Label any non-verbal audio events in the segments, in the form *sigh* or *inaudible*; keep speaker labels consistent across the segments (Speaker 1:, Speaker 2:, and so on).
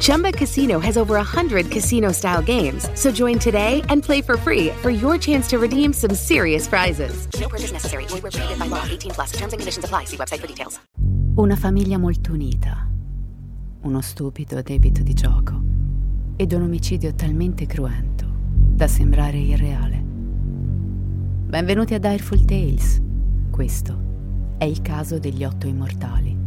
Speaker 1: Chumba Casino has over 100 casino style games. So join today and play for free for your chance to redeem some serious prizes.
Speaker 2: No purchase necessary. Void where prohibited by law. 18 plus. Terms and conditions apply. See website for details.
Speaker 1: Una famiglia molto unita, uno stupido debito di gioco ed un omicidio talmente cruento da sembrare irreale. Benvenuti a Direful Tales. Questo è il caso degli otto immortali.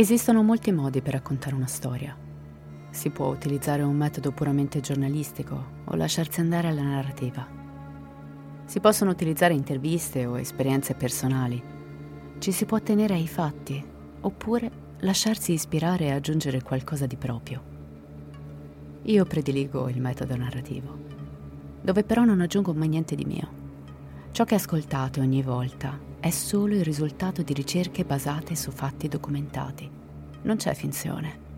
Speaker 1: Esistono molti modi per raccontare una storia. Si può utilizzare un metodo puramente giornalistico o lasciarsi andare alla narrativa. Si possono utilizzare interviste o esperienze personali. Ci si può attenere ai fatti oppure lasciarsi ispirare e aggiungere qualcosa di proprio. Io prediligo il metodo narrativo, dove però non aggiungo mai niente di mio. Ciò che ascoltate ogni volta è solo il risultato di ricerche basate su fatti documentati. Non c'è finzione.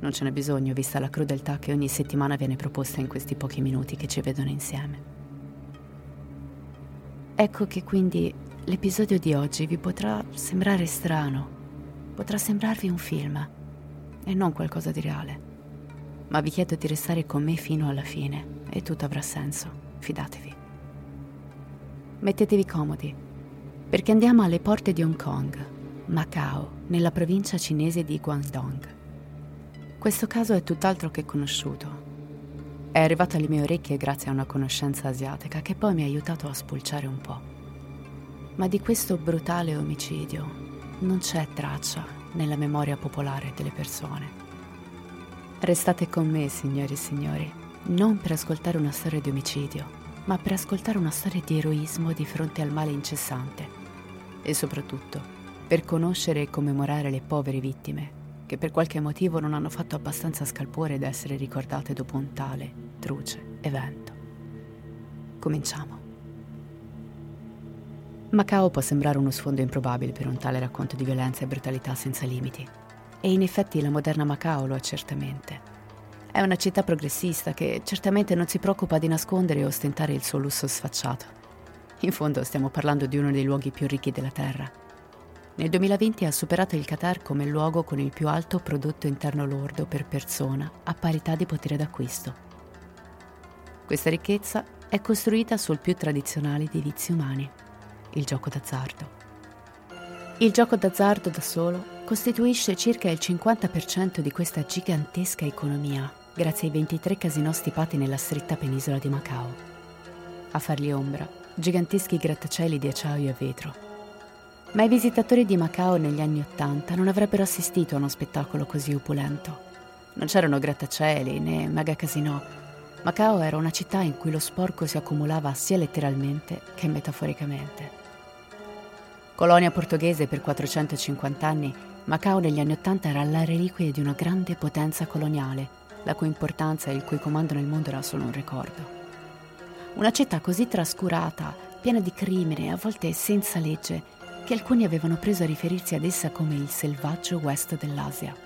Speaker 1: Non ce n'è bisogno vista la crudeltà che ogni settimana viene proposta in questi pochi minuti che ci vedono insieme. Ecco che quindi l'episodio di oggi vi potrà sembrare strano, potrà sembrarvi un film e non qualcosa di reale. Ma vi chiedo di restare con me fino alla fine e tutto avrà senso, fidatevi. Mettetevi comodi, perché andiamo alle porte di Hong Kong, Macao, nella provincia cinese di Guangdong. Questo caso è tutt'altro che conosciuto. È arrivato alle mie orecchie grazie a una conoscenza asiatica che poi mi ha aiutato a spulciare un po'. Ma di questo brutale omicidio non c'è traccia nella memoria popolare delle persone. Restate con me, signori e signori, non per ascoltare una storia di omicidio, ma per ascoltare una storia di eroismo di fronte al male incessante e soprattutto per conoscere e commemorare le povere vittime che per qualche motivo non hanno fatto abbastanza scalpore da essere ricordate dopo un tale truce evento. Cominciamo. Macao può sembrare uno sfondo improbabile per un tale racconto di violenza e brutalità senza limiti. E in effetti la moderna Macao lo è certamente. È una città progressista che certamente non si preoccupa di nascondere e ostentare il suo lusso sfacciato. In fondo stiamo parlando di uno dei luoghi più ricchi della Terra. Nel 2020 ha superato il Qatar come luogo con il più alto prodotto interno lordo per persona a parità di potere d'acquisto. Questa ricchezza è costruita sul più tradizionale dei vizi umani, il gioco d'azzardo. Il gioco d'azzardo da solo costituisce circa il 50% di questa gigantesca economia, grazie ai 23 casinò stipati nella stretta penisola di Macao. A fargli ombra, giganteschi grattacieli di acciaio e vetro. Ma i visitatori di Macao negli anni Ottanta non avrebbero assistito a uno spettacolo così opulento. Non c'erano grattacieli né mega casinò. Macao era una città in cui lo sporco si accumulava sia letteralmente che metaforicamente. Colonia portoghese per 450 anni, Macao negli anni Ottanta era la reliquia di una grande potenza coloniale, la cui importanza e il cui comando nel mondo era solo un ricordo. Una città così trascurata, piena di crimine, a volte senza legge, che alcuni avevano preso a riferirsi ad essa come il selvaggio West dell'Asia.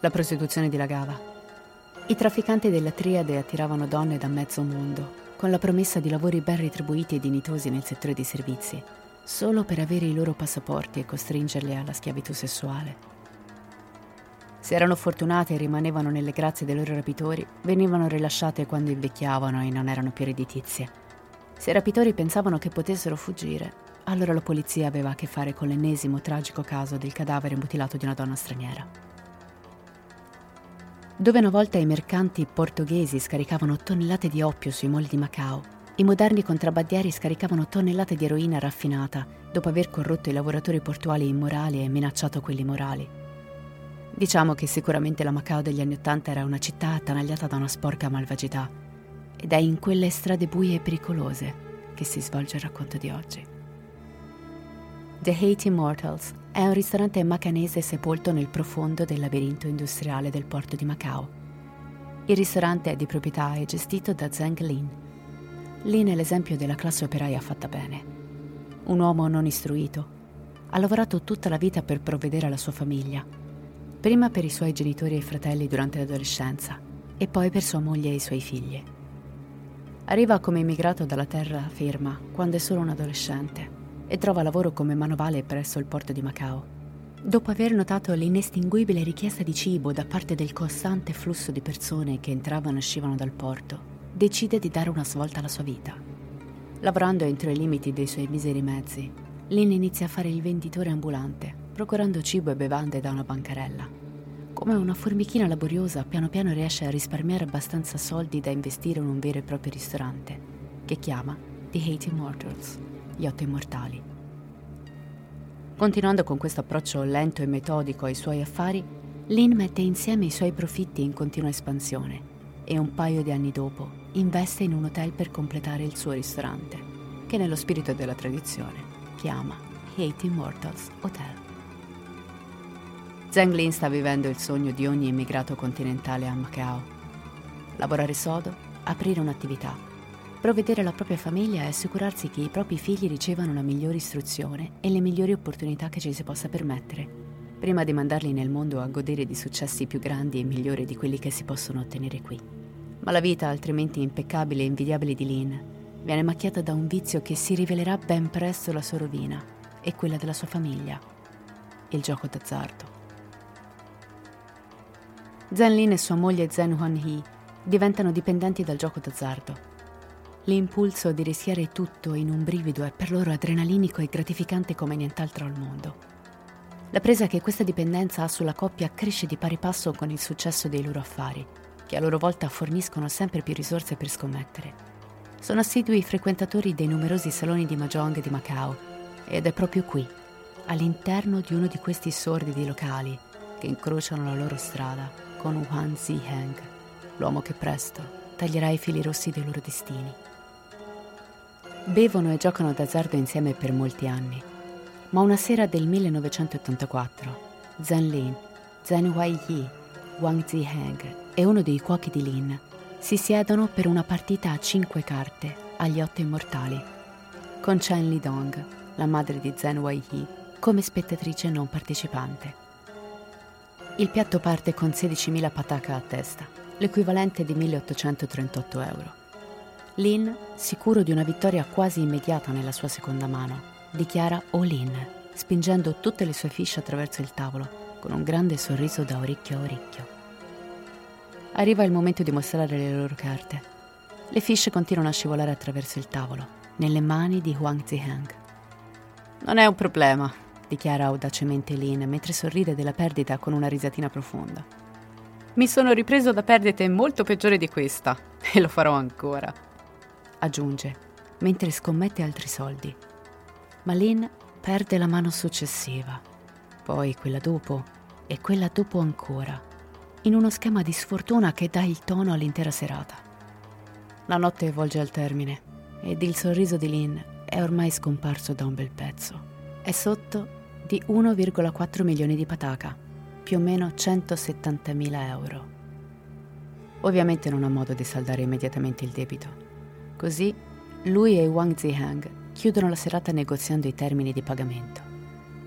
Speaker 1: La prostituzione dilagava. I trafficanti della triade attiravano donne da mezzo mondo, con la promessa di lavori ben retribuiti e dignitosi nel settore dei servizi, solo per avere i loro passaporti e costringerli alla schiavitù sessuale. Se erano fortunate e rimanevano nelle grazie dei loro rapitori, venivano rilasciate quando invecchiavano e non erano più redditizie. Se i rapitori pensavano che potessero fuggire, allora la polizia aveva a che fare con l'ennesimo tragico caso del cadavere mutilato di una donna straniera. Dove una volta i mercanti portoghesi scaricavano tonnellate di oppio sui moli di Macao, i moderni contrabbandieri scaricavano tonnellate di eroina raffinata dopo aver corrotto i lavoratori portuali immorali e minacciato quelli morali. Diciamo che sicuramente la Macao degli anni Ottanta era una città attanagliata da una sporca malvagità ed è in quelle strade buie e pericolose che si svolge il racconto di oggi. The Haiti Immortals è un ristorante macanese sepolto nel profondo del labirinto industriale del porto di Macao. Il ristorante è di proprietà e gestito da Zhang Lin. Lin è l'esempio della classe operaia fatta bene. Un uomo non istruito. Ha lavorato tutta la vita per provvedere alla sua famiglia prima per i suoi genitori e fratelli durante l'adolescenza e poi per sua moglie e i suoi figli. Arriva come immigrato dalla terra ferma quando è solo un adolescente e trova lavoro come manovale presso il porto di Macao. Dopo aver notato l'inestinguibile richiesta di cibo da parte del costante flusso di persone che entravano e uscivano dal porto, decide di dare una svolta alla sua vita. Lavorando entro i limiti dei suoi miseri mezzi, Lynn inizia a fare il venditore ambulante procurando cibo e bevande da una bancarella. Come una formichina laboriosa, piano piano riesce a risparmiare abbastanza soldi da investire in un vero e proprio ristorante, che chiama The Hate Immortals, gli otto immortali. Continuando con questo approccio lento e metodico ai suoi affari, Lynn mette insieme i suoi profitti in continua espansione e un paio di anni dopo investe in un hotel per completare il suo ristorante, che nello spirito della tradizione chiama Hate Immortals Hotel. Zhang Lin sta vivendo il sogno di ogni immigrato continentale a Macao. Lavorare sodo, aprire un'attività, provvedere alla propria famiglia e assicurarsi che i propri figli ricevano la migliore istruzione e le migliori opportunità che ci si possa permettere, prima di mandarli nel mondo a godere di successi più grandi e migliori di quelli che si possono ottenere qui. Ma la vita, altrimenti impeccabile e invidiabile di Lin, viene macchiata da un vizio che si rivelerà ben presto la sua rovina e quella della sua famiglia, il gioco d'azzardo. Zhen Lin e sua moglie Zhen Huan-hee diventano dipendenti dal gioco d'azzardo. L'impulso di rischiare tutto in un brivido è per loro adrenalinico e gratificante come nient'altro al mondo. La presa che questa dipendenza ha sulla coppia cresce di pari passo con il successo dei loro affari, che a loro volta forniscono sempre più risorse per scommettere. Sono assidui frequentatori dei numerosi saloni di Mahjong di Macao ed è proprio qui, all'interno di uno di questi sordidi locali, che incrociano la loro strada, con Huan Ziheng, l'uomo che presto taglierà i fili rossi dei loro destini. Bevono e giocano d'azzardo insieme per molti anni, ma una sera del 1984, Zhen Lin, Zhen Huaiyi, Wang Ziheng e uno dei cuochi di Lin si siedono per una partita a cinque carte agli otto immortali, con Chen Lidong, la madre di Zhen Huaiyi, come spettatrice non partecipante. Il piatto parte con 16.000 pataka a testa, l'equivalente di 1.838 euro. Lin, sicuro di una vittoria quasi immediata nella sua seconda mano, dichiara all-in, spingendo tutte le sue fiche attraverso il tavolo, con un grande sorriso da orecchio a orecchio. Arriva il momento di mostrare le loro carte. Le fiche continuano a scivolare attraverso il tavolo, nelle mani di Huang Ziheng. Non è un problema, dichiara audacemente Lin mentre sorride della perdita con una risatina profonda. Mi sono ripreso da perdite molto peggiori di questa *laughs* e lo farò ancora. Aggiunge, mentre scommette altri soldi. Ma Lin perde la mano successiva, poi quella dopo e quella dopo ancora, in uno schema di sfortuna che dà il tono all'intera serata. La notte volge al termine ed il sorriso di Lin è ormai scomparso da un bel pezzo. È sotto di 1,4 milioni di pataka, più o meno 170.000 euro. Ovviamente non ha modo di saldare immediatamente il debito. Così lui e Wang Ziheng chiudono la serata negoziando i termini di pagamento.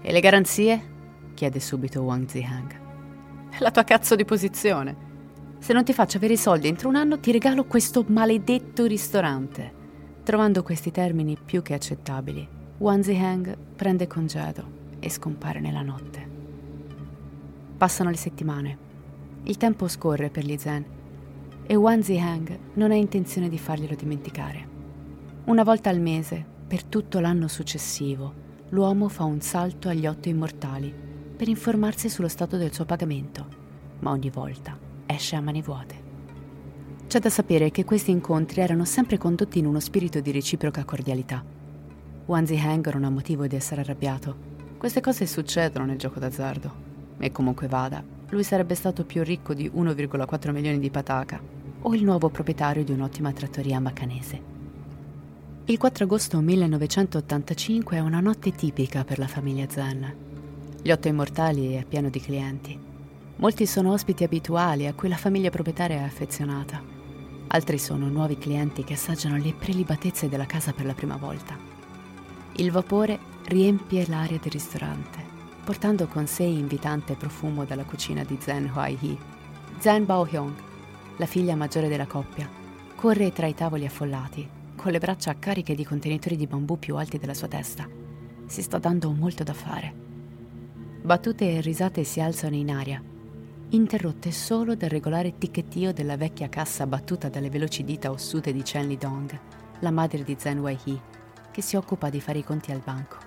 Speaker 1: E le garanzie? chiede subito Wang Zihang. La tua cazzo di posizione. Se non ti faccio avere i soldi entro un anno, ti regalo questo maledetto ristorante. Trovando questi termini più che accettabili, Wang Zihang prende congedo e scompare nella notte. Passano le settimane. Il tempo scorre per Li Zhen e Wang Zihang non ha intenzione di farglielo dimenticare. Una volta al mese, per tutto l'anno successivo, l'uomo fa un salto agli otto immortali per informarsi sullo stato del suo pagamento, ma ogni volta esce a mani vuote. C'è da sapere che questi incontri erano sempre condotti in uno spirito di reciproca cordialità. Wang Zihang non ha motivo di essere arrabbiato. Queste cose succedono nel gioco d'azzardo. E comunque vada, lui sarebbe stato più ricco di 1,4 milioni di pataka o il nuovo proprietario di un'ottima trattoria macanese. Il 4 agosto 1985 è una notte tipica per la famiglia Zen. Gli otto immortali è pieno di clienti. Molti sono ospiti abituali a cui la famiglia proprietaria è affezionata. Altri sono nuovi clienti che assaggiano le prelibatezze della casa per la prima volta. Il vapore riempie l'aria del ristorante, portando con sé invitante profumo dalla cucina di Zen Huai Hee. Zen Bao Hyung, la figlia maggiore della coppia, corre tra i tavoli affollati, con le braccia cariche di contenitori di bambù più alti della sua testa. Si sta dando molto da fare. Battute e risate si alzano in aria, interrotte solo dal regolare ticchettio della vecchia cassa battuta dalle veloci dita ossute di Chen Lidong, la madre di Zen Wei Hee, che si occupa di fare i conti al banco.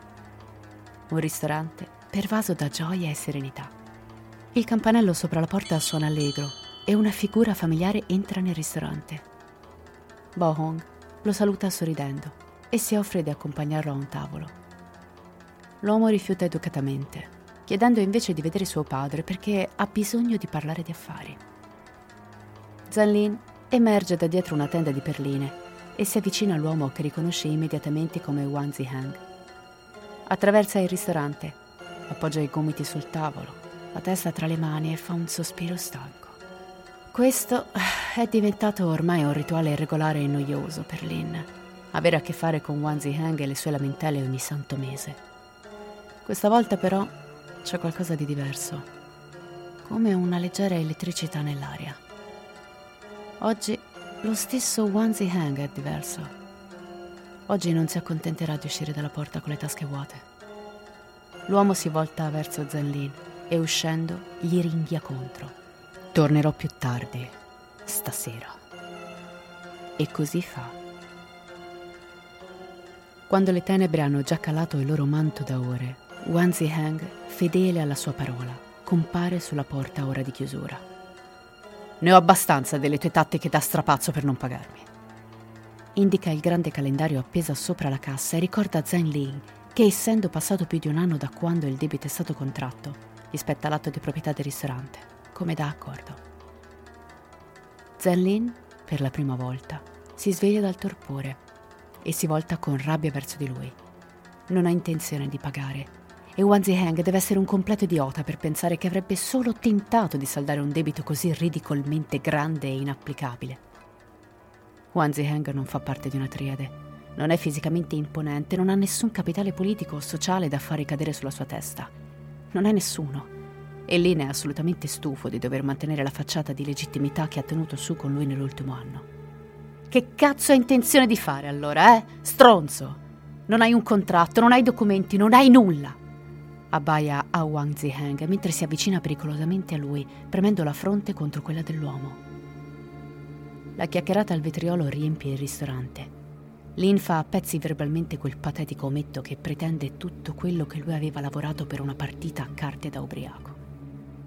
Speaker 1: Un ristorante pervaso da gioia e serenità. Il campanello sopra la porta suona allegro e una figura familiare entra nel ristorante. Bo Hong lo saluta sorridendo e si offre di accompagnarlo a un tavolo. L'uomo rifiuta educatamente, chiedendo invece di vedere suo padre perché ha bisogno di parlare di affari. Zanlin emerge da dietro una tenda di perline e si avvicina all'uomo che riconosce immediatamente come Wang Zihang. Attraversa il ristorante, appoggia i gomiti sul tavolo, la testa tra le mani e fa un sospiro stanco. Questo è diventato ormai un rituale regolare e noioso per Lin, avere a che fare con Wang Zihang e le sue lamentele ogni santo mese. Questa volta però c'è qualcosa di diverso, come una leggera elettricità nell'aria. Oggi lo stesso Wang Zihang è diverso. Oggi non si accontenterà di uscire dalla porta con le tasche vuote. L'uomo si volta verso Zenlin e uscendo gli ringhia contro. Tornerò più tardi, stasera. E così fa. Quando le tenebre hanno già calato il loro manto da ore, Wang Zihang, fedele alla sua parola, compare sulla porta a ora di chiusura. Ne ho abbastanza delle tue tattiche da strapazzo per non pagarmi. Indica il grande calendario appeso sopra la cassa e ricorda Zhang Ling che essendo passato più di un anno da quando il debito è stato contratto, gli spetta l'atto di proprietà del ristorante come da accordo. Zellin, per la prima volta, si sveglia dal torpore e si volta con rabbia verso di lui. Non ha intenzione di pagare e Wan Ziheng deve essere un completo idiota per pensare che avrebbe solo tentato di saldare un debito così ridicolmente grande e inapplicabile. Wan Ziheng non fa parte di una triade, non è fisicamente imponente, non ha nessun capitale politico o sociale da far ricadere sulla sua testa. Non è nessuno e Lynn è assolutamente stufo di dover mantenere la facciata di legittimità che ha tenuto su con lui nell'ultimo anno. Che cazzo hai intenzione di fare allora, eh? Stronzo! Non hai un contratto, non hai documenti, non hai nulla! Abbaia a Wang Ziheng mentre si avvicina pericolosamente a lui, premendo la fronte contro quella dell'uomo. La chiacchierata al vetriolo riempie il ristorante. Lin fa a pezzi verbalmente quel patetico ometto che pretende tutto quello che lui aveva lavorato per una partita a carte da ubriaco.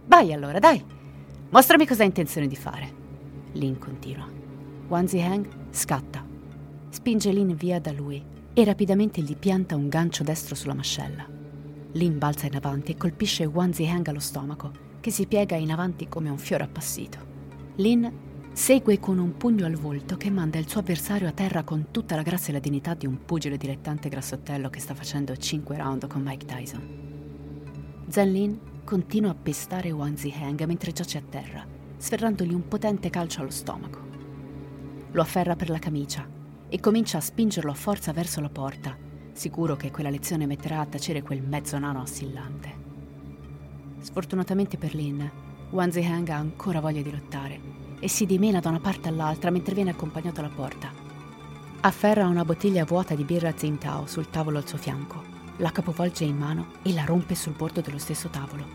Speaker 1: Vai allora, dai. Mostrami cosa hai intenzione di fare. Lin continua. Wan Ziheng scatta. Spinge Lin via da lui e rapidamente gli pianta un gancio destro sulla mascella. Lin balza in avanti e colpisce Wan Ziheng allo stomaco, che si piega in avanti come un fiore appassito. Lin segue con un pugno al volto che manda il suo avversario a terra con tutta la grazia e la dignità di un pugile dilettante grassottello che sta facendo 5 round con Mike Tyson. Zen Lin continua a pestare Wang Ziheng mentre giace a terra, sferrandogli un potente calcio allo stomaco. Lo afferra per la camicia e comincia a spingerlo a forza verso la porta, sicuro che quella lezione metterà a tacere quel mezzo nano assillante. Sfortunatamente per Lin, Wang Ziheng ha ancora voglia di lottare e si dimena da una parte all'altra mentre viene accompagnato alla porta. Afferra una bottiglia vuota di birra Tsingtao sul tavolo al suo fianco, la capovolge in mano e la rompe sul bordo dello stesso tavolo.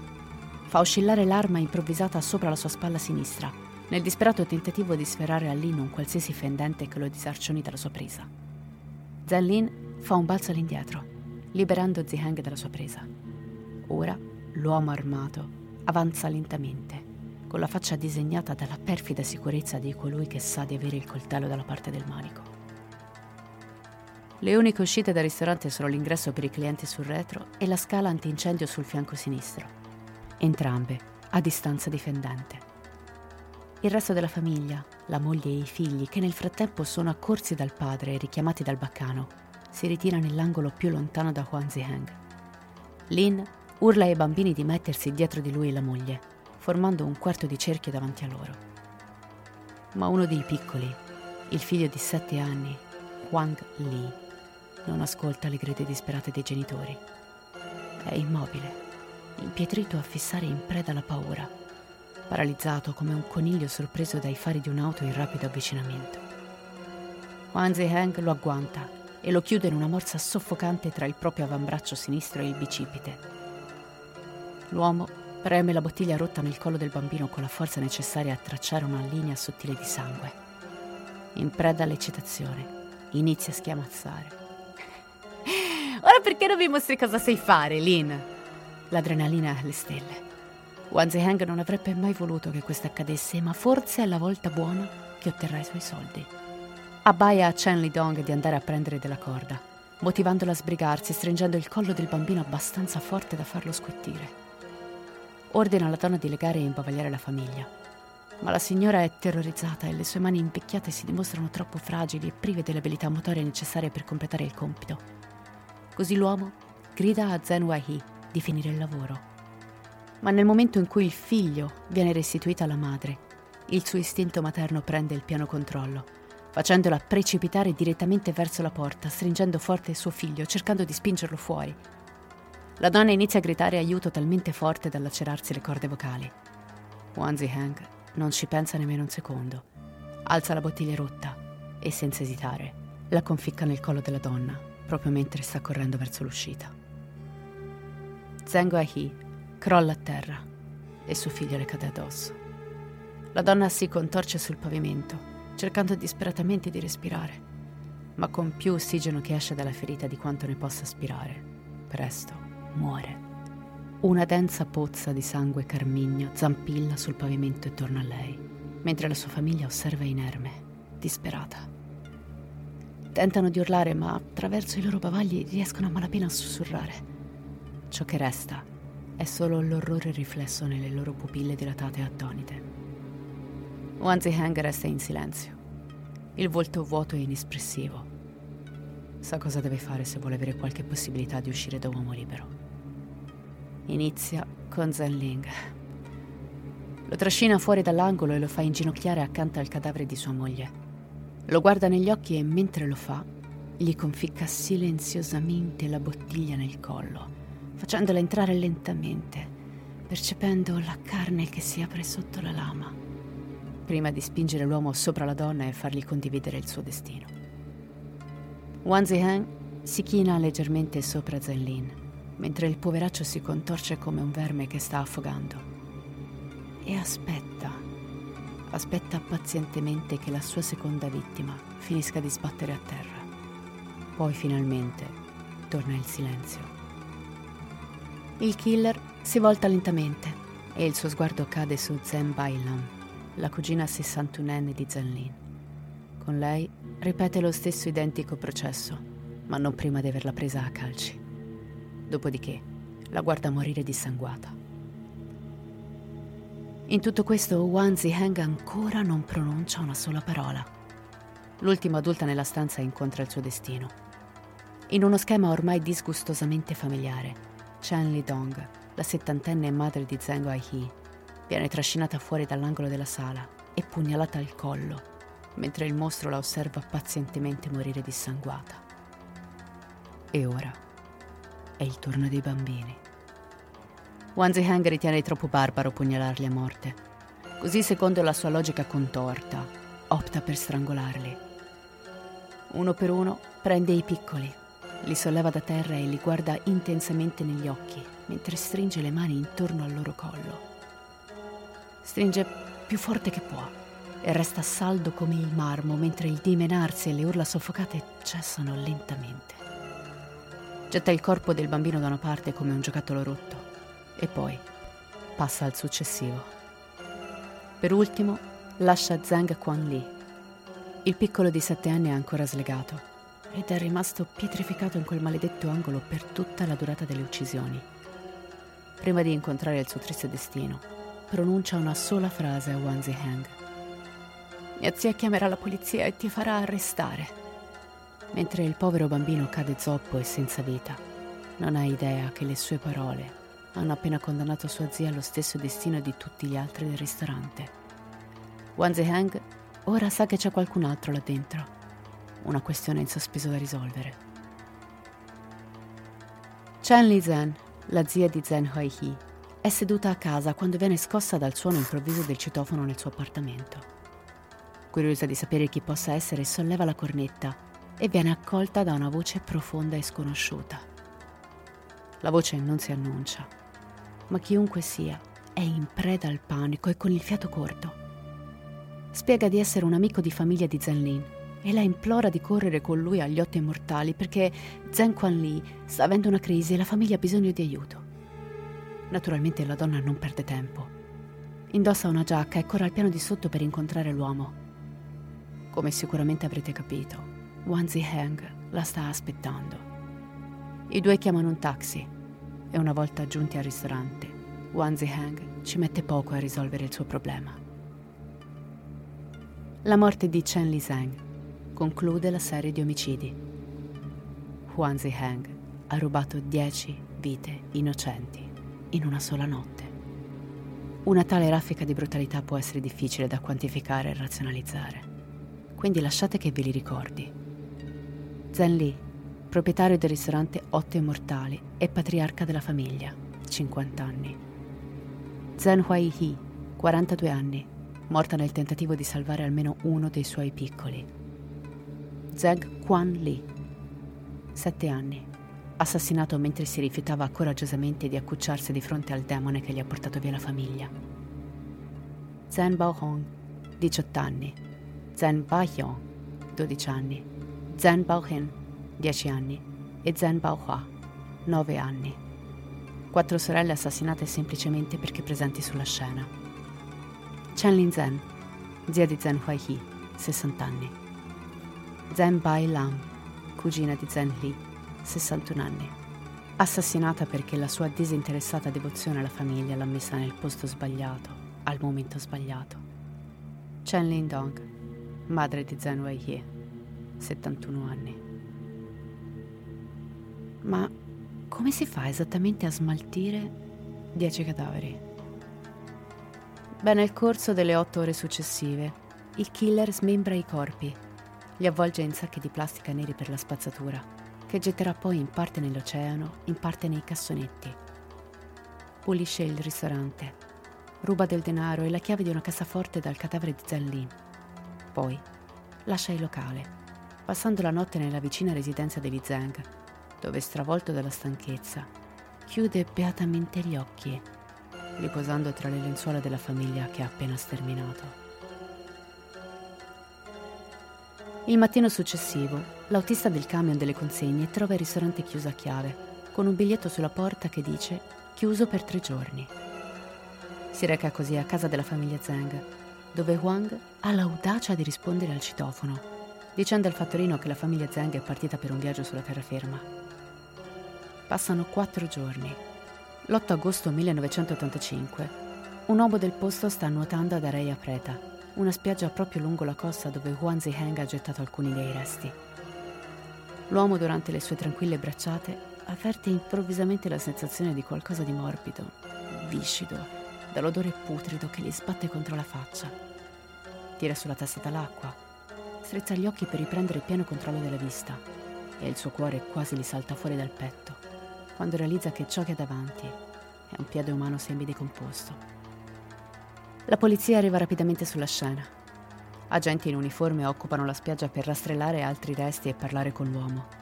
Speaker 1: Fa oscillare l'arma improvvisata sopra la sua spalla sinistra, nel disperato tentativo di sferrare a Lin un qualsiasi fendente che lo disarcioni dalla sua presa. Zhen Lin fa un balzo all'indietro, liberando Ziheng dalla sua presa. Ora l'uomo armato avanza lentamente, con la faccia disegnata dalla perfida sicurezza di colui che sa di avere il coltello dalla parte del manico. Le uniche uscite dal ristorante sono l'ingresso per i clienti sul retro e la scala antincendio sul fianco sinistro, entrambe a distanza difendente. Il resto della famiglia, la moglie e i figli, che nel frattempo sono accorsi dal padre e richiamati dal baccano, si ritira nell'angolo più lontano da Huang Ziheng. Lin urla ai bambini di mettersi dietro di lui e la moglie, formando un quarto di cerchio davanti a loro. Ma uno dei piccoli, il figlio di sette anni, Huang Li, non ascolta le grida disperate dei genitori. È immobile, impietrito a fissare in preda alla paura, paralizzato come un coniglio sorpreso dai fari di un'auto in rapido avvicinamento. Huang Ziheng lo agguanta e lo chiude in una morsa soffocante tra il proprio avambraccio sinistro e il bicipite L'uomo preme la bottiglia rotta nel collo del bambino con la forza necessaria a tracciare una linea sottile di sangue. In preda all'eccitazione, inizia a schiamazzare. Ora perché non mi mostri cosa sai fare, Lin? L'adrenalina alle stelle. Wang Ziheng non avrebbe mai voluto che questo accadesse, ma forse è la volta buona che otterrà i suoi soldi. Abbaia a Chen Lidong di andare a prendere della corda, motivandola a sbrigarsi e stringendo il collo del bambino abbastanza forte da farlo squittire. Ordina alla donna di legare e imbavagliare la famiglia. Ma la signora è terrorizzata e le sue mani impicchiate si dimostrano troppo fragili e prive delle abilità motorie necessarie per completare il compito. Così l'uomo grida a Zen Wai di finire il lavoro. Ma nel momento in cui il figlio viene restituito alla madre, il suo istinto materno prende il piano controllo, facendola precipitare direttamente verso la porta, stringendo forte il suo figlio, cercando di spingerlo fuori, la donna inizia a gridare aiuto talmente forte da lacerarsi le corde vocali. Wang Ziheng non ci pensa nemmeno un secondo. Alza la bottiglia rotta e, senza esitare, la conficca nel collo della donna, proprio mentre sta correndo verso l'uscita. Zheng Ahi crolla a terra e suo figlio le cade addosso. La donna si contorce sul pavimento, cercando disperatamente di respirare, ma con più ossigeno che esce dalla ferita di quanto ne possa aspirare. Presto muore. Una densa pozza di sangue carmigno zampilla sul pavimento intorno a lei, mentre la sua famiglia osserva inerme, disperata. Tentano di urlare, ma attraverso i loro bavagli riescono a malapena a sussurrare. Ciò che resta è solo l'orrore riflesso nelle loro pupille dilatate e attonite. Wanzi Hang resta in silenzio, il volto vuoto e inespressivo. Sa cosa deve fare se vuole avere qualche possibilità di uscire da uomo libero. Inizia con Zenling. Lo trascina fuori dall'angolo e lo fa inginocchiare accanto al cadavere di sua moglie. Lo guarda negli occhi e mentre lo fa, gli conficca silenziosamente la bottiglia nel collo, facendola entrare lentamente, percependo la carne che si apre sotto la lama, prima di spingere l'uomo sopra la donna e fargli condividere il suo destino. Wang Zihan si china leggermente sopra Zenlin mentre il poveraccio si contorce come un verme che sta affogando. E aspetta, aspetta pazientemente che la sua seconda vittima finisca di sbattere a terra. Poi finalmente torna il silenzio. Il killer si volta lentamente e il suo sguardo cade su Zen Bailam, la cugina 61enne di Zen Lin. Con lei ripete lo stesso identico processo, ma non prima di averla presa a calci. Dopodiché la guarda morire dissanguata. In tutto questo Wan Ziheng ancora non pronuncia una sola parola. L'ultima adulta nella stanza incontra il suo destino. In uno schema ormai disgustosamente familiare, Chen Lidong, la settantenne madre di Zheng Ai-hee, viene trascinata fuori dall'angolo della sala e pugnalata al collo, mentre il mostro la osserva pazientemente morire dissanguata. E ora è il turno dei bambini. Wanzi Hang ritiene troppo barbaro pugnalarli a morte. Così, secondo la sua logica contorta, opta per strangolarli. Uno per uno prende i piccoli, li solleva da terra e li guarda intensamente negli occhi, mentre stringe le mani intorno al loro collo. Stringe più forte che può e resta saldo come il marmo mentre il dimenarsi e le urla soffocate cessano lentamente. Getta il corpo del bambino da una parte come un giocattolo rotto e poi passa al successivo. Per ultimo lascia Zhang Quan Li. Il piccolo di sette anni è ancora slegato ed è rimasto pietrificato in quel maledetto angolo per tutta la durata delle uccisioni. Prima di incontrare il suo triste destino, pronuncia una sola frase a Wan Zihang. Mia zia chiamerà la polizia e ti farà arrestare. Mentre il povero bambino cade zoppo e senza vita, non ha idea che le sue parole hanno appena condannato sua zia allo stesso destino di tutti gli altri del ristorante. Wan Zihang ora sa che c'è qualcun altro là dentro una questione in sospeso da risolvere. Chen Li Zhen, la zia di Zhen Huai-He, è seduta a casa quando viene scossa dal suono improvviso del citofono nel suo appartamento. Curiosa di sapere chi possa essere, solleva la cornetta e viene accolta da una voce profonda e sconosciuta. La voce non si annuncia, ma chiunque sia è in preda al panico e con il fiato corto. Spiega di essere un amico di famiglia di Zhen Lin e la implora di correre con lui agli otto immortali perché Zheng Quan Li sta avendo una crisi e la famiglia ha bisogno di aiuto. Naturalmente la donna non perde tempo. Indossa una giacca e corre al piano di sotto per incontrare l'uomo. Come sicuramente avrete capito, Wan Ziheng la sta aspettando. I due chiamano un taxi e una volta giunti al ristorante, Wan Ziheng ci mette poco a risolvere il suo problema. La morte di Chen Li Zheng conclude la serie di omicidi. Huan Ziheng ha rubato 10 vite innocenti in una sola notte. Una tale raffica di brutalità può essere difficile da quantificare e razionalizzare. Quindi lasciate che ve li ricordi. Zen Li, proprietario del ristorante Otto Immortali e patriarca della famiglia, 50 anni. Zen Huai He, 42 anni, morta nel tentativo di salvare almeno uno dei suoi piccoli. Zeg Quan Li, 7 anni, assassinato mentre si rifiutava coraggiosamente di accucciarsi di fronte al demone che gli ha portato via la famiglia. Zhen Baohong, 18 anni, Zhen Baiong, 12 anni, Zhen Baohen, 10 anni e Zhen Baohua, 9 anni. Quattro sorelle assassinate semplicemente perché presenti sulla scena. Chen Lin Zhen, zia di Zhen Huaihi, 60 anni. Zhen Bai Lam, cugina di Zhen Li, 61 anni, assassinata perché la sua disinteressata devozione alla famiglia l'ha messa nel posto sbagliato, al momento sbagliato. Chen Lin Dong, madre di Zhen Wei Hie, 71 anni. Ma come si fa esattamente a smaltire 10 cadaveri? Beh, nel corso delle otto ore successive, il killer smembra i corpi li avvolge in sacchi di plastica neri per la spazzatura, che getterà poi in parte nell'oceano, in parte nei cassonetti. Pulisce il ristorante, ruba del denaro e la chiave di una cassaforte dal cadavere di Zellin. Poi lascia il locale, passando la notte nella vicina residenza degli Zhang, dove stravolto dalla stanchezza, chiude beatamente gli occhi, riposando tra le lenzuola della famiglia che ha appena sterminato. Il mattino successivo, l'autista del camion delle consegne trova il ristorante chiuso a chiave, con un biglietto sulla porta che dice chiuso per tre giorni. Si reca così a casa della famiglia Zhang, dove Huang ha l'audacia di rispondere al citofono, dicendo al fattorino che la famiglia Zhang è partita per un viaggio sulla terraferma. Passano quattro giorni. L'8 agosto 1985, un uomo del posto sta nuotando ad Areia Preta una spiaggia proprio lungo la costa dove Huan Ziheng ha gettato alcuni dei resti. L'uomo durante le sue tranquille bracciate avverte improvvisamente la sensazione di qualcosa di morbido, viscido, dall'odore putrido che gli sbatte contro la faccia. Tira sulla testa dall'acqua, strizza gli occhi per riprendere pieno controllo della vista e il suo cuore quasi gli salta fuori dal petto quando realizza che ciò che ha davanti è un piede umano semidecomposto. La polizia arriva rapidamente sulla scena. Agenti in uniforme occupano la spiaggia per rastrellare altri resti e parlare con l'uomo.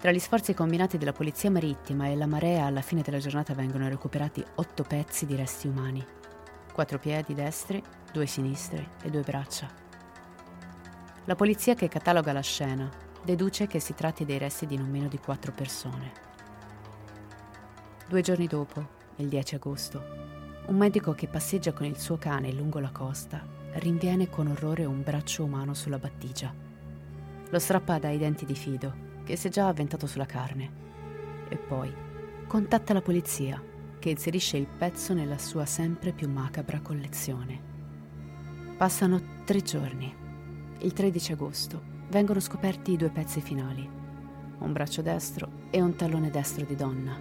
Speaker 1: Tra gli sforzi combinati della polizia marittima e la marea, alla fine della giornata vengono recuperati otto pezzi di resti umani. Quattro piedi destri, due sinistri e due braccia. La polizia che cataloga la scena deduce che si tratti dei resti di non meno di quattro persone. Due giorni dopo, il 10 agosto, un medico che passeggia con il suo cane lungo la costa rinviene con orrore un braccio umano sulla battigia. Lo strappa dai denti di fido, che si è già avventato sulla carne. E poi contatta la polizia, che inserisce il pezzo nella sua sempre più macabra collezione. Passano tre giorni. Il 13 agosto vengono scoperti i due pezzi finali, un braccio destro e un tallone destro di donna.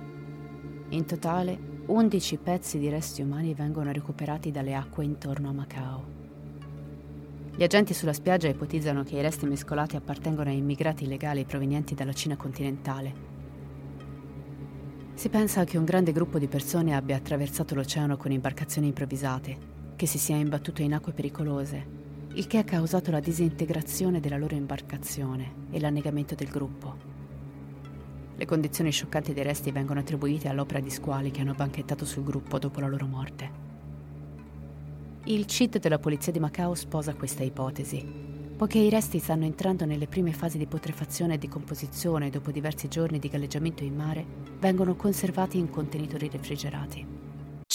Speaker 1: In totale, 11 pezzi di resti umani vengono recuperati dalle acque intorno a Macao. Gli agenti sulla spiaggia ipotizzano che i resti mescolati appartengono a immigrati illegali provenienti dalla Cina continentale. Si pensa che un grande gruppo di persone abbia attraversato l'oceano con imbarcazioni improvvisate, che si sia imbattuto in acque pericolose, il che ha causato la disintegrazione della loro imbarcazione e l'annegamento del gruppo. Le condizioni scioccanti dei resti vengono attribuite all'opera di squali che hanno banchettato sul gruppo dopo la loro morte. Il CIT della polizia di Macao sposa questa ipotesi, poiché i resti stanno entrando nelle prime fasi di putrefazione e decomposizione e dopo diversi giorni di galleggiamento in mare vengono conservati in contenitori refrigerati.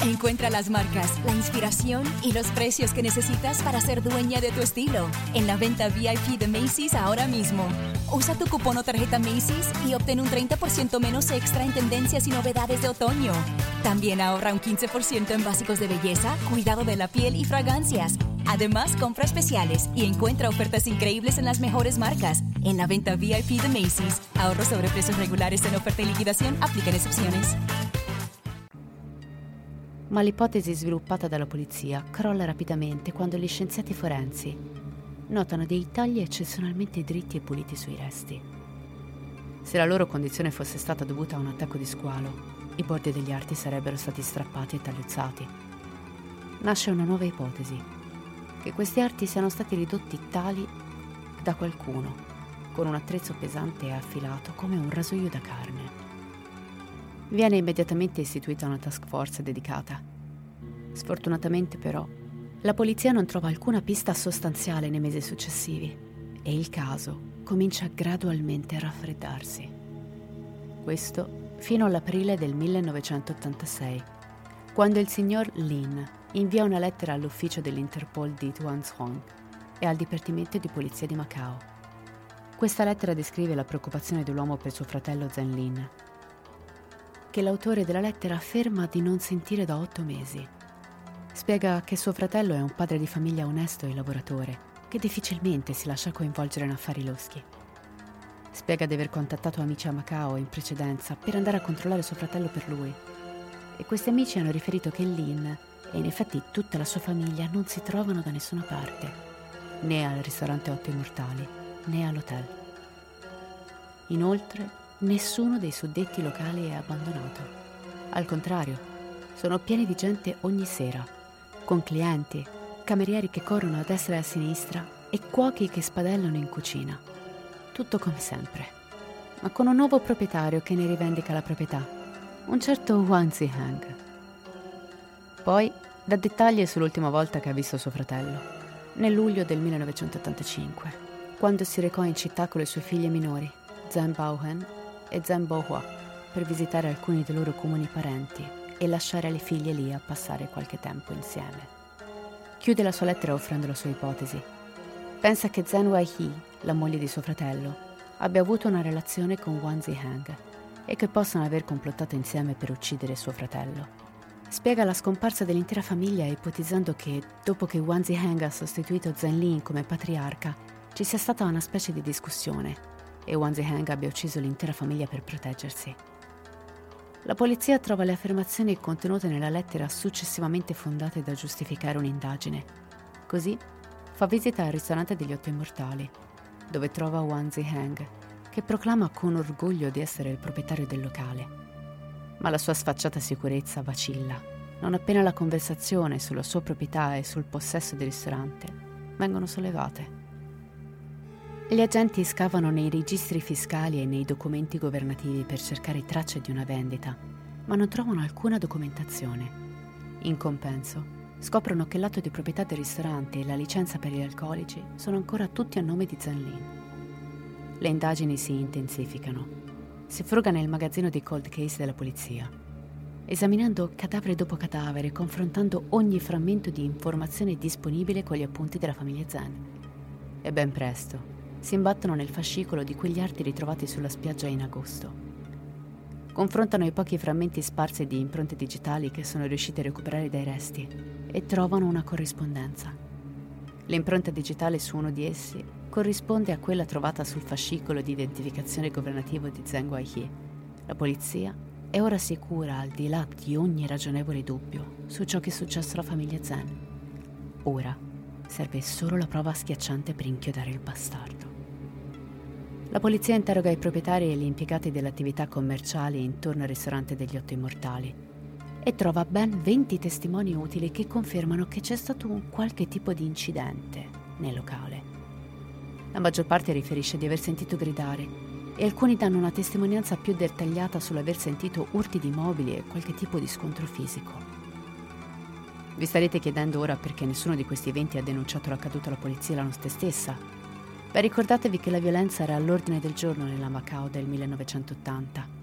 Speaker 3: Encuentra las marcas, la inspiración y los precios que necesitas para ser dueña de tu estilo en la venta VIP de Macy's ahora mismo. Usa tu cupón o tarjeta Macy's y obtén un 30% menos extra en tendencias y novedades de otoño. También ahorra un 15% en básicos de belleza, cuidado de la piel y fragancias. Además, compra especiales y encuentra ofertas increíbles en las mejores marcas. En la venta VIP de Macy's, ahorro sobre precios regulares en oferta y liquidación, aplican excepciones.
Speaker 1: Ma l'ipotesi sviluppata dalla polizia crolla rapidamente quando gli scienziati forensi notano dei tagli eccezionalmente dritti e puliti sui resti. Se la loro condizione fosse stata dovuta a un attacco di squalo, i bordi degli arti sarebbero stati strappati e tagliuzzati. Nasce una nuova ipotesi, che questi arti siano stati ridotti tali da qualcuno, con un attrezzo pesante e affilato come un rasoio da carne. Viene immediatamente istituita una task force dedicata. Sfortunatamente però, la polizia non trova alcuna pista sostanziale nei mesi successivi e il caso comincia gradualmente a raffreddarsi. Questo fino all'aprile del 1986, quando il signor Lin invia una lettera all'ufficio dell'Interpol di Tuanzhong e al Dipartimento di Polizia di Macao. Questa lettera descrive la preoccupazione dell'uomo per suo fratello Zen Lin che l'autore della lettera afferma di non sentire da otto mesi. Spiega che suo fratello è un padre di famiglia onesto e lavoratore, che difficilmente si lascia coinvolgere in affari loschi. Spiega di aver contattato amici a Macao in precedenza per andare a controllare suo fratello per lui. E questi amici hanno riferito che Lin e in effetti tutta la sua famiglia non si trovano da nessuna parte, né al ristorante Otto Immortali, né all'hotel. Inoltre, Nessuno dei suddetti locali è abbandonato. Al contrario, sono pieni di gente ogni sera, con clienti, camerieri che corrono a destra e a sinistra e cuochi che spadellano in cucina. Tutto come sempre, ma con un nuovo proprietario che ne rivendica la proprietà, un certo Wang Zihang. Poi dà dettagli sull'ultima volta che ha visto suo fratello, nel luglio del 1985, quando si recò in città con le sue figlie minori, Zhen Baohen e Zen Bohua per visitare alcuni dei loro comuni parenti e lasciare le figlie lì a passare qualche tempo insieme. Chiude la sua lettera offrendo la sua ipotesi. Pensa che Zen Wei He la moglie di suo fratello, abbia avuto una relazione con Wan Zihang e che possano aver complottato insieme per uccidere suo fratello. Spiega la scomparsa dell'intera famiglia ipotizzando che, dopo che Wan Ziheng ha sostituito Zhen Lin come patriarca, ci sia stata una specie di discussione e Wan Ziheng abbia ucciso l'intera famiglia per proteggersi. La polizia trova le affermazioni contenute nella lettera successivamente fondate da giustificare un'indagine. Così fa visita al ristorante degli Otto Immortali, dove trova Wan Ziheng, che proclama con orgoglio di essere il proprietario del locale ma la sua sfacciata sicurezza vacilla, non appena la conversazione sulla sua proprietà e sul possesso del ristorante vengono sollevate. Gli agenti scavano nei registri fiscali e nei documenti governativi per cercare tracce di una vendita, ma non trovano alcuna documentazione. In compenso, scoprono che l'atto di proprietà del ristorante e la licenza per gli alcolici sono ancora tutti a nome di Zanlin. Le indagini si intensificano si fruga nel magazzino di cold case della polizia, esaminando cadavere dopo cadavere, confrontando ogni frammento di informazione disponibile con gli appunti della famiglia Zen. E ben presto si imbattono nel fascicolo di quegli arti ritrovati sulla spiaggia in agosto. Confrontano i pochi frammenti sparsi di impronte digitali che sono riusciti a recuperare dai resti e trovano una corrispondenza. L'impronta digitale su uno di essi corrisponde a quella trovata sul fascicolo di identificazione governativo di Zheng Guaihe. La polizia è ora sicura, al di là di ogni ragionevole dubbio, su ciò che è successo alla famiglia Zen. Ora serve solo la prova schiacciante per inchiodare il bastardo. La polizia interroga i proprietari e gli impiegati delle attività commerciali intorno al ristorante degli Otto Immortali e trova ben 20 testimoni utili che confermano che c'è stato un qualche tipo di incidente nel locale. La maggior parte riferisce di aver sentito gridare e alcuni danno una testimonianza più dettagliata sull'aver sentito urti di mobili e qualche tipo di scontro fisico. Vi starete chiedendo ora perché nessuno di questi eventi ha denunciato l'accaduto alla polizia la notte stessa. Beh, ricordatevi che la violenza era all'ordine del giorno nella Macao del 1980.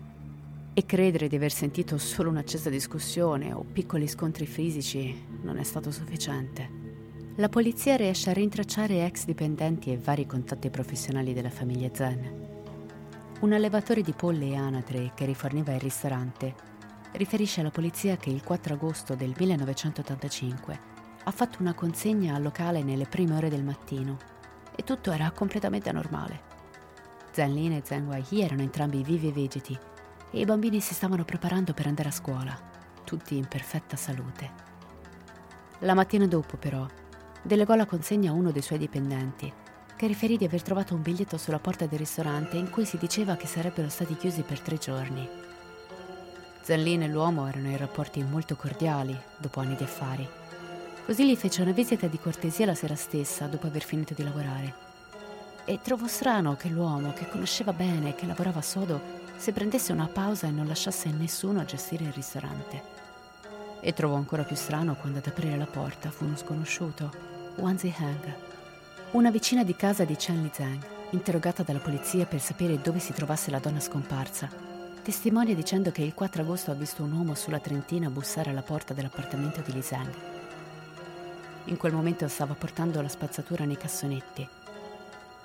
Speaker 1: E credere di aver sentito solo un'accesa discussione o piccoli scontri fisici non è stato sufficiente. La polizia riesce a rintracciare ex dipendenti e vari contatti professionali della famiglia Zen. Un allevatore di polle e anatre che riforniva il ristorante riferisce alla polizia che il 4 agosto del 1985 ha fatto una consegna al locale nelle prime ore del mattino e tutto era completamente normale. Zen Lin e Zen Wai erano entrambi vivi e vegeti e i bambini si stavano preparando per andare a scuola, tutti in perfetta salute. La mattina dopo, però, delegò la consegna a uno dei suoi dipendenti, che riferì di aver trovato un biglietto sulla porta del ristorante in cui si diceva che sarebbero stati chiusi per tre giorni. Zanlin e l'uomo erano in rapporti molto cordiali dopo anni di affari. Così gli fece una visita di cortesia la sera stessa, dopo aver finito di lavorare. E trovò strano che l'uomo, che conosceva bene e che lavorava sodo, si prendesse una pausa e non lasciasse nessuno a gestire il ristorante. E trovò ancora più strano quando ad aprire la porta fu uno sconosciuto, Wan Ziheng, una vicina di casa di Chen Lizheng, interrogata dalla polizia per sapere dove si trovasse la donna scomparsa, testimonia dicendo che il 4 agosto ha visto un uomo sulla Trentina bussare alla porta dell'appartamento di Li Zheng. In quel momento stava portando la spazzatura nei cassonetti.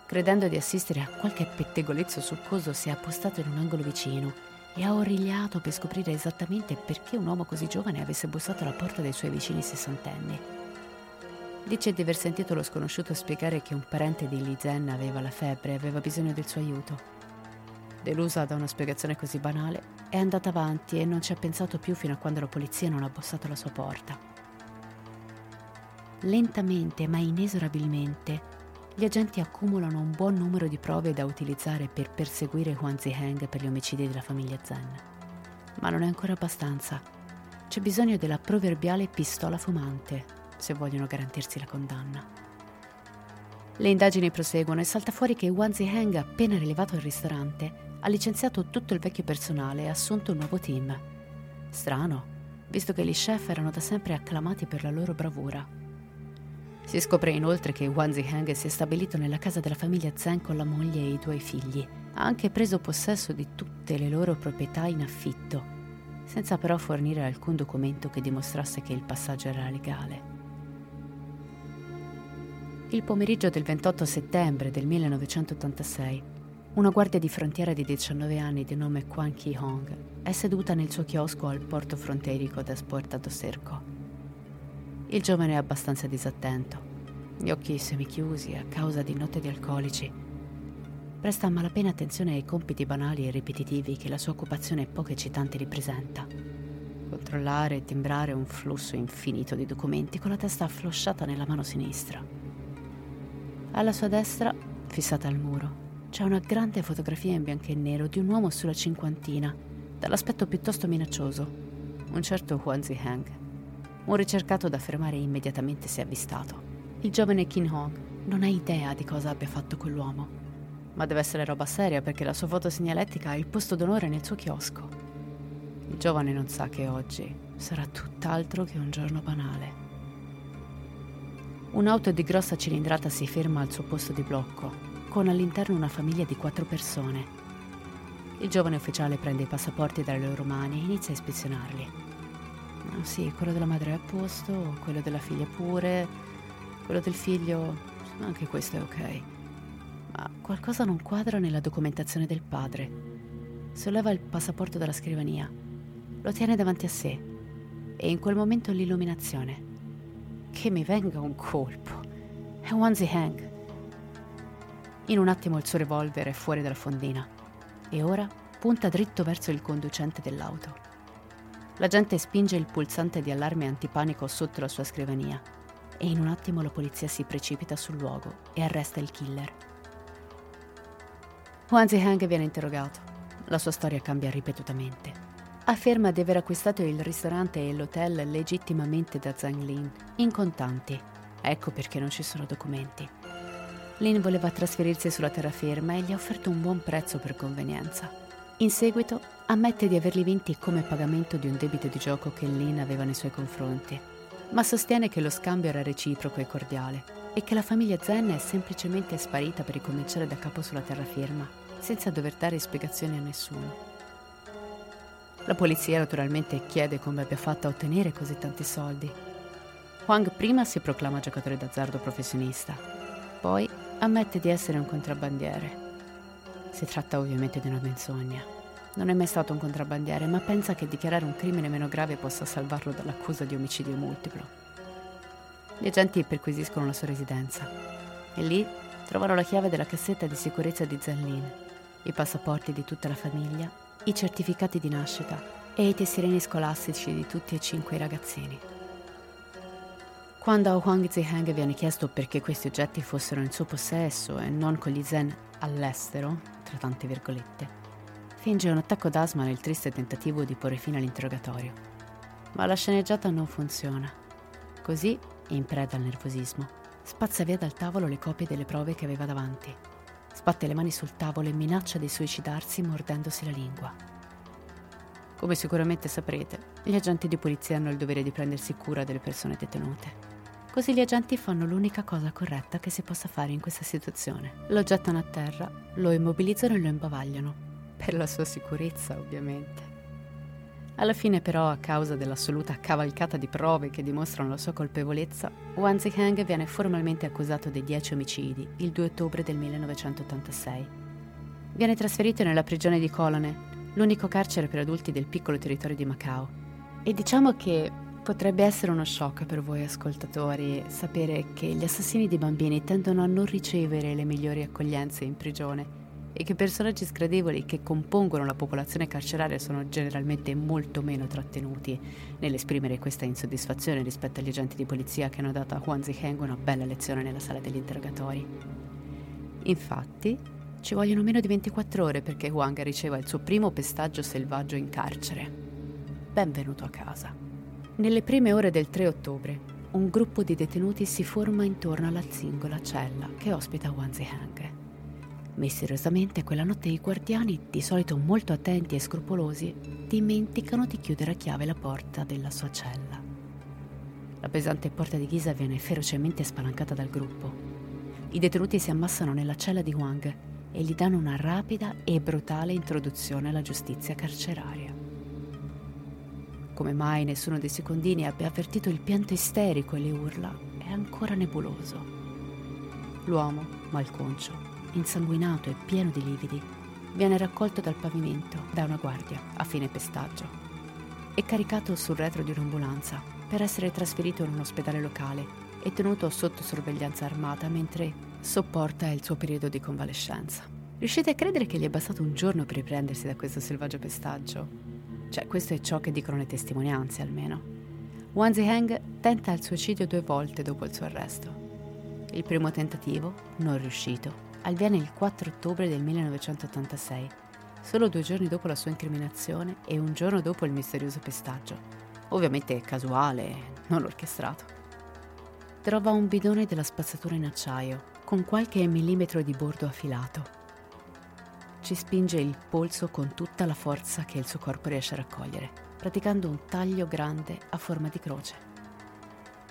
Speaker 1: Credendo di assistere a qualche pettegolezzo succoso, si è appostato in un angolo vicino e ha origliato per scoprire esattamente perché un uomo così giovane avesse bussato alla porta dei suoi vicini sessantenni. Dice di aver sentito lo sconosciuto spiegare che un parente di Li Zen aveva la febbre e aveva bisogno del suo aiuto. Delusa da una spiegazione così banale, è andata avanti e non ci ha pensato più fino a quando la polizia non ha bussato alla sua porta. Lentamente ma inesorabilmente, gli agenti accumulano un buon numero di prove da utilizzare per perseguire Huan Ziheng per gli omicidi della famiglia Zen. Ma non è ancora abbastanza. C'è bisogno della proverbiale pistola fumante se vogliono garantirsi la condanna. Le indagini proseguono e salta fuori che Wan Ziheng, appena rilevato il ristorante, ha licenziato tutto il vecchio personale e assunto un nuovo team. Strano, visto che gli chef erano da sempre acclamati per la loro bravura. Si scopre inoltre che Wan Ziheng si è stabilito nella casa della famiglia Zheng con la moglie e i due figli. Ha anche preso possesso di tutte le loro proprietà in affitto, senza però fornire alcun documento che dimostrasse che il passaggio era legale. Il pomeriggio del 28 settembre del 1986, una guardia di frontiera di 19 anni di nome Kwan Ki-hong è seduta nel suo chiosco al porto fronterico da Puerta do Cerco. Il giovane è abbastanza disattento, gli occhi semichiusi a causa di notte di alcolici. Presta a malapena attenzione ai compiti banali e ripetitivi che la sua occupazione poco eccitante ripresenta. Controllare e timbrare un flusso infinito di documenti con la testa afflosciata nella mano sinistra. Alla sua destra, fissata al muro, c'è una grande fotografia in bianco e nero di un uomo sulla cinquantina, dall'aspetto piuttosto minaccioso, un certo Huan Zihang, un ricercato da fermare immediatamente se avvistato. Il giovane Kin Hong non ha idea di cosa abbia fatto quell'uomo, ma deve essere roba seria perché la sua foto segnaletica ha il posto d'onore nel suo chiosco. Il giovane non sa che oggi sarà tutt'altro che un giorno banale. Un'auto di grossa cilindrata si ferma al suo posto di blocco, con all'interno una famiglia di quattro persone. Il giovane ufficiale prende i passaporti dalle loro mani e inizia a ispezionarli. Sì, quello della madre è a posto, quello della figlia pure, quello del figlio, anche questo è ok. Ma qualcosa non quadra nella documentazione del padre. Solleva il passaporto dalla scrivania, lo tiene davanti a sé e in quel momento l'illuminazione che mi venga un colpo. È Wanzi Hank. In un attimo il suo revolver è fuori dalla fondina e ora punta dritto verso il conducente dell'auto. L'agente spinge il pulsante di allarme antipanico sotto la sua scrivania e in un attimo la polizia si precipita sul luogo e arresta il killer. Wanzi Hank viene interrogato. La sua storia cambia ripetutamente afferma di aver acquistato il ristorante e l'hotel legittimamente da Zhang Lin, in contanti. Ecco perché non ci sono documenti. Lin voleva trasferirsi sulla terraferma e gli ha offerto un buon prezzo per convenienza. In seguito ammette di averli vinti come pagamento di un debito di gioco che Lin aveva nei suoi confronti, ma sostiene che lo scambio era reciproco e cordiale e che la famiglia Zen è semplicemente sparita per ricominciare da capo sulla terraferma, senza dover dare spiegazioni a nessuno. La polizia naturalmente chiede come abbia fatto a ottenere così tanti soldi. Huang prima si proclama giocatore d'azzardo professionista, poi ammette di essere un contrabbandiere. Si tratta ovviamente di una menzogna. Non è mai stato un contrabbandiere, ma pensa che dichiarare un crimine meno grave possa salvarlo dall'accusa di omicidio multiplo. Gli agenti perquisiscono la sua residenza e lì trovano la chiave della cassetta di sicurezza di Zanlin, i passaporti di tutta la famiglia i certificati di nascita e i tesserini scolastici di tutti e cinque i ragazzini. Quando a Huang Ziheng viene chiesto perché questi oggetti fossero in suo possesso e non con gli zen all'estero, tra tante virgolette, finge un attacco d'asma nel triste tentativo di porre fine all'interrogatorio. Ma la sceneggiata non funziona. Così, in preda al nervosismo, spazza via dal tavolo le copie delle prove che aveva davanti Sbatte le mani sul tavolo e minaccia di suicidarsi mordendosi la lingua. Come sicuramente saprete, gli agenti di polizia hanno il dovere di prendersi cura delle persone detenute. Così gli agenti fanno l'unica cosa corretta che si possa fare in questa situazione. Lo gettano a terra, lo immobilizzano e lo imbavagliano. Per la sua sicurezza, ovviamente. Alla fine però, a causa dell'assoluta cavalcata di prove che dimostrano la sua colpevolezza, Wan Ziheng viene formalmente accusato dei 10 omicidi il 2 ottobre del 1986. Viene trasferito nella prigione di Colone, l'unico carcere per adulti del piccolo territorio di Macao. E diciamo che potrebbe essere uno shock per voi ascoltatori sapere che gli assassini di bambini tendono a non ricevere le migliori accoglienze in prigione e che personaggi sgradevoli che compongono la popolazione carceraria sono generalmente molto meno trattenuti nell'esprimere questa insoddisfazione rispetto agli agenti di polizia che hanno dato a Huan Ziheng una bella lezione nella sala degli interrogatori. Infatti, ci vogliono meno di 24 ore perché Huang riceva il suo primo pestaggio selvaggio in carcere. Benvenuto a casa. Nelle prime ore del 3 ottobre, un gruppo di detenuti si forma intorno alla singola cella che ospita Huan Ziheng. Misteriosamente quella notte i guardiani, di solito molto attenti e scrupolosi, dimenticano di chiudere a chiave la porta della sua cella. La pesante porta di ghisa viene ferocemente spalancata dal gruppo. I detenuti si ammassano nella cella di Wang e gli danno una rapida e brutale introduzione alla giustizia carceraria. Come mai nessuno dei secondini abbia avvertito il pianto isterico e le urla è ancora nebuloso. L'uomo, malconcio, insanguinato e pieno di lividi, viene raccolto dal pavimento da una guardia a fine pestaggio e caricato sul retro di un'ambulanza per essere trasferito in un ospedale locale e tenuto sotto sorveglianza armata mentre sopporta il suo periodo di convalescenza. Riuscite a credere che gli è bastato un giorno per riprendersi da questo selvaggio pestaggio? Cioè, questo è ciò che dicono le testimonianze almeno. Wang Ziheng tenta il suicidio due volte dopo il suo arresto. Il primo tentativo, non riuscito, avviene il 4 ottobre del 1986, solo due giorni dopo la sua incriminazione e un giorno dopo il misterioso pestaggio. Ovviamente casuale, non orchestrato. Trova un bidone della spazzatura in acciaio, con qualche millimetro di bordo affilato. Ci spinge il polso con tutta la forza che il suo corpo riesce a raccogliere praticando un taglio grande a forma di croce.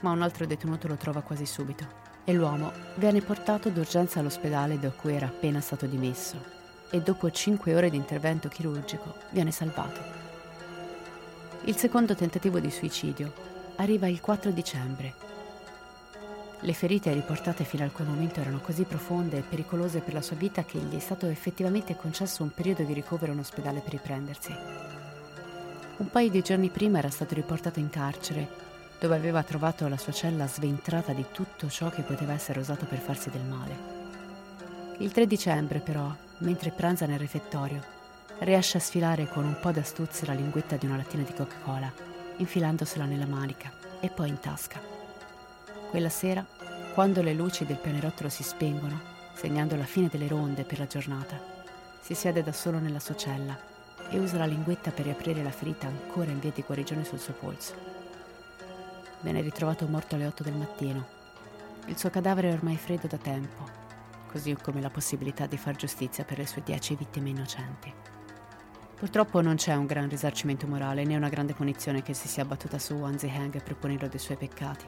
Speaker 1: Ma un altro detenuto lo trova quasi subito e l'uomo viene portato d'urgenza all'ospedale da cui era appena stato dimesso e dopo cinque ore di intervento chirurgico viene salvato. Il secondo tentativo di suicidio arriva il 4 dicembre. Le ferite riportate fino a quel momento erano così profonde e pericolose per la sua vita che gli è stato effettivamente concesso un periodo di ricovero in ospedale per riprendersi. Un paio di giorni prima era stato riportato in carcere, dove aveva trovato la sua cella sventrata di tutto ciò che poteva essere usato per farsi del male. Il 3 dicembre, però, mentre pranza nel refettorio, riesce a sfilare con un po' d'astuzia la linguetta di una lattina di Coca-Cola, infilandosela nella manica e poi in tasca. Quella sera, quando le luci del pianerottolo si spengono, segnando la fine delle ronde per la giornata, si siede da solo nella sua cella e usa la linguetta per riaprire la ferita ancora in via di guarigione sul suo polso. Viene ritrovato morto alle 8 del mattino. Il suo cadavere è ormai freddo da tempo, così come la possibilità di far giustizia per le sue dieci vittime innocenti. Purtroppo non c'è un gran risarcimento morale né una grande punizione che si sia abbattuta su Wan Ziheng per punirlo dei suoi peccati.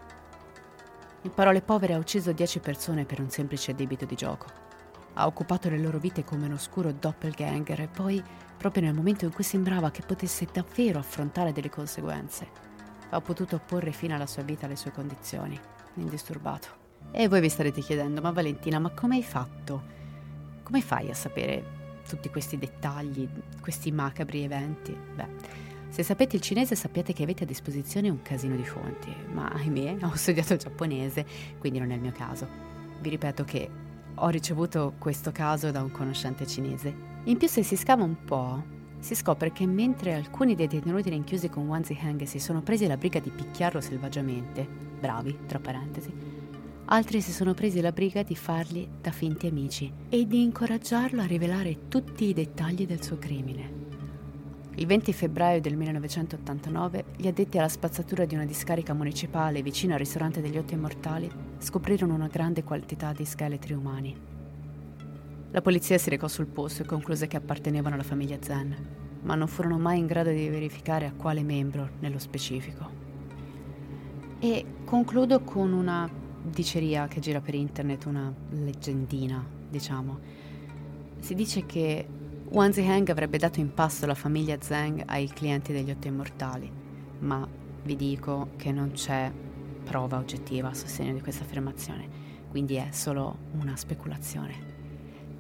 Speaker 1: In parole povere ha ucciso dieci persone per un semplice debito di gioco ha occupato le loro vite come un oscuro doppelganger e poi, proprio nel momento in cui sembrava che potesse davvero affrontare delle conseguenze, ha potuto porre fine alla sua vita alle sue condizioni, indisturbato. E voi vi starete chiedendo, ma Valentina, ma come hai fatto? Come fai a sapere tutti questi dettagli, questi macabri eventi? Beh, se sapete il cinese sappiate che avete a disposizione un casino di fonti, ma ahimè ho studiato il giapponese, quindi non è il mio caso. Vi ripeto che ho ricevuto questo caso da un conoscente cinese. In più se si scava un po', si scopre che mentre alcuni dei detenuti rinchiusi con Wan Ziheng si sono presi la briga di picchiarlo selvaggiamente, bravi, tra parentesi, altri si sono presi la briga di fargli da finti amici e di incoraggiarlo a rivelare tutti i dettagli del suo crimine. Il 20 febbraio del 1989, gli addetti alla spazzatura di una discarica municipale vicino al ristorante degli Otto Immortali scoprirono una grande quantità di scheletri umani. La polizia si recò sul posto e concluse che appartenevano alla famiglia Zen, ma non furono mai in grado di verificare a quale membro nello specifico. E concludo con una diceria che gira per internet, una leggendina, diciamo. Si dice che Wan Ziheng avrebbe dato in pasto la famiglia Zheng ai clienti degli Otto Immortali, ma vi dico che non c'è prova oggettiva a sostegno di questa affermazione, quindi è solo una speculazione.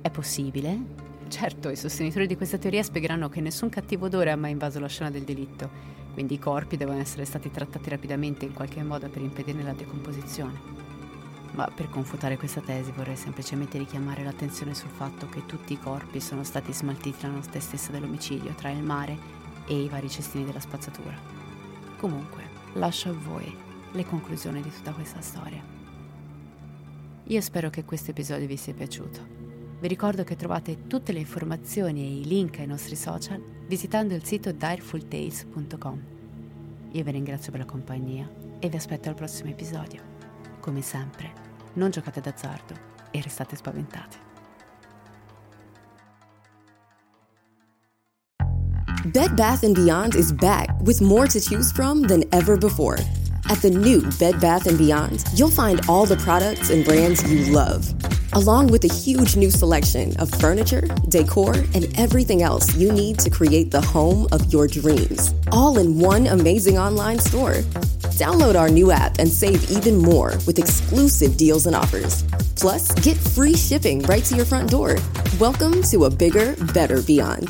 Speaker 1: È possibile? Certo, i sostenitori di questa teoria spiegheranno che nessun cattivo odore ha mai invaso la scena del delitto, quindi i corpi devono essere stati trattati rapidamente in qualche modo per impedirne la decomposizione. Ma per confutare questa tesi vorrei semplicemente richiamare l'attenzione sul fatto che tutti i corpi sono stati smaltiti la notte stessa dell'omicidio tra il mare e i vari cestini della spazzatura. Comunque, lascio a voi le conclusioni di tutta questa storia. Io spero che questo episodio vi sia piaciuto. Vi ricordo che trovate tutte le informazioni e i link ai nostri social visitando il sito direfultales.com. Io vi ringrazio per la compagnia e vi aspetto al prossimo episodio. Come sempre, non giocate d'azzardo e restate spaventati.
Speaker 4: Bed Bath & Beyond is back with more to choose from than ever before. At the new Bed Bath & Beyond, you'll find all the products and brands you love, along with a huge new selection of furniture, decor, and everything else you need to create the home of your dreams, all in one amazing online store. Download our new app and save even more with exclusive deals and offers. Plus, get free shipping right to your front door. Welcome to a bigger, better beyond